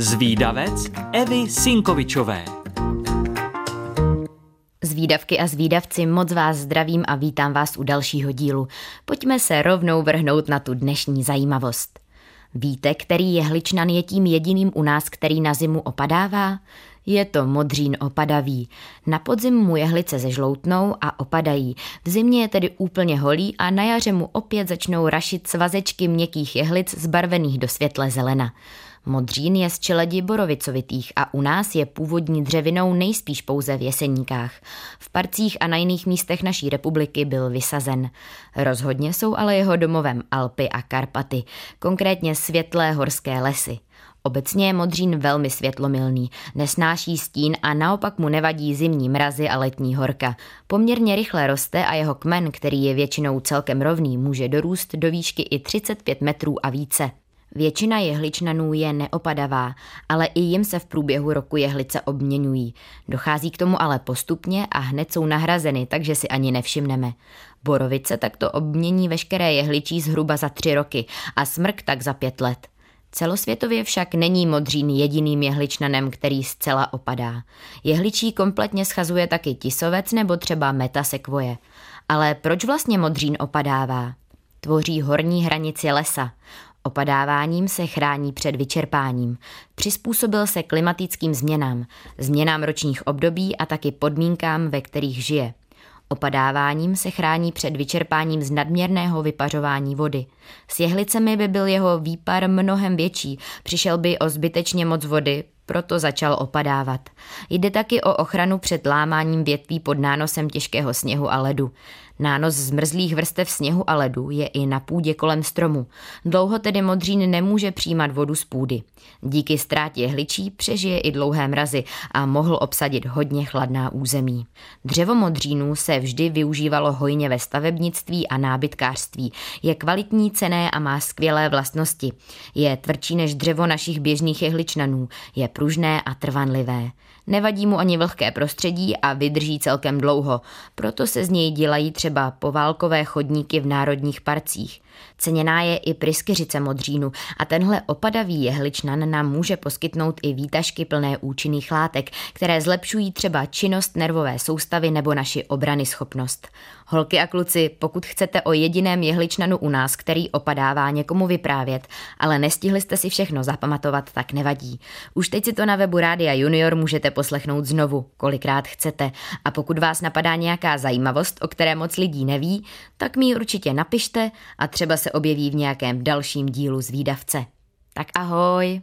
Zvídavec Evy Sinkovičové. Zvídavky a zvídavci, moc vás zdravím a vítám vás u dalšího dílu. Pojďme se rovnou vrhnout na tu dnešní zajímavost. Víte, který jehličnan je tím jediným u nás, který na zimu opadává? Je to modřín opadavý. Na podzim mu jehlice zežloutnou a opadají. V zimě je tedy úplně holý a na jaře mu opět začnou rašit svazečky měkkých jehlic zbarvených do světle zelena. Modřín je z čeledi borovicovitých a u nás je původní dřevinou nejspíš pouze v jeseníkách. V parcích a na jiných místech naší republiky byl vysazen. Rozhodně jsou ale jeho domovem Alpy a Karpaty, konkrétně světlé horské lesy. Obecně je modřín velmi světlomilný, nesnáší stín a naopak mu nevadí zimní mrazy a letní horka. Poměrně rychle roste a jeho kmen, který je většinou celkem rovný, může dorůst do výšky i 35 metrů a více. Většina jehličnanů je neopadavá, ale i jim se v průběhu roku jehlice obměňují. Dochází k tomu ale postupně a hned jsou nahrazeny, takže si ani nevšimneme. Borovice takto obmění veškeré jehličí zhruba za tři roky a smrk tak za pět let. Celosvětově však není modřín jediným jehličnanem, který zcela opadá. Jehličí kompletně schazuje taky tisovec nebo třeba metasekvoje. Ale proč vlastně modřín opadává? Tvoří horní hranici lesa. Opadáváním se chrání před vyčerpáním. Přizpůsobil se klimatickým změnám, změnám ročních období a taky podmínkám, ve kterých žije. Opadáváním se chrání před vyčerpáním z nadměrného vypařování vody. S jehlicemi by byl jeho výpar mnohem větší, přišel by o zbytečně moc vody, proto začal opadávat. Jde taky o ochranu před lámáním větví pod nánosem těžkého sněhu a ledu. Nános zmrzlých vrstev sněhu a ledu je i na půdě kolem stromu. Dlouho tedy modřín nemůže přijímat vodu z půdy. Díky ztrátě hličí přežije i dlouhé mrazy a mohl obsadit hodně chladná území. Dřevo modřínů se vždy využívalo hojně ve stavebnictví a nábytkářství. Je kvalitní, cené a má skvělé vlastnosti. Je tvrdší než dřevo našich běžných jehličnanů, je pružné a trvanlivé. Nevadí mu ani vlhké prostředí a vydrží celkem dlouho, proto se z něj dělají třeba poválkové chodníky v národních parcích. Ceněná je i pryskyřice modřínu a tenhle opadavý jehličnan nám může poskytnout i výtažky plné účinných látek, které zlepšují třeba činnost nervové soustavy nebo naši obrany schopnost. Holky a kluci, pokud chcete o jediném jehličnanu u nás, který opadává někomu vyprávět, ale nestihli jste si všechno zapamatovat, tak nevadí. Už teď si to na webu Rádia Junior můžete poslechnout znovu, kolikrát chcete. A pokud vás napadá nějaká zajímavost, o které moc lidí neví, tak mi určitě napište a třeba se objeví v nějakém dalším dílu z výdavce. Tak ahoj!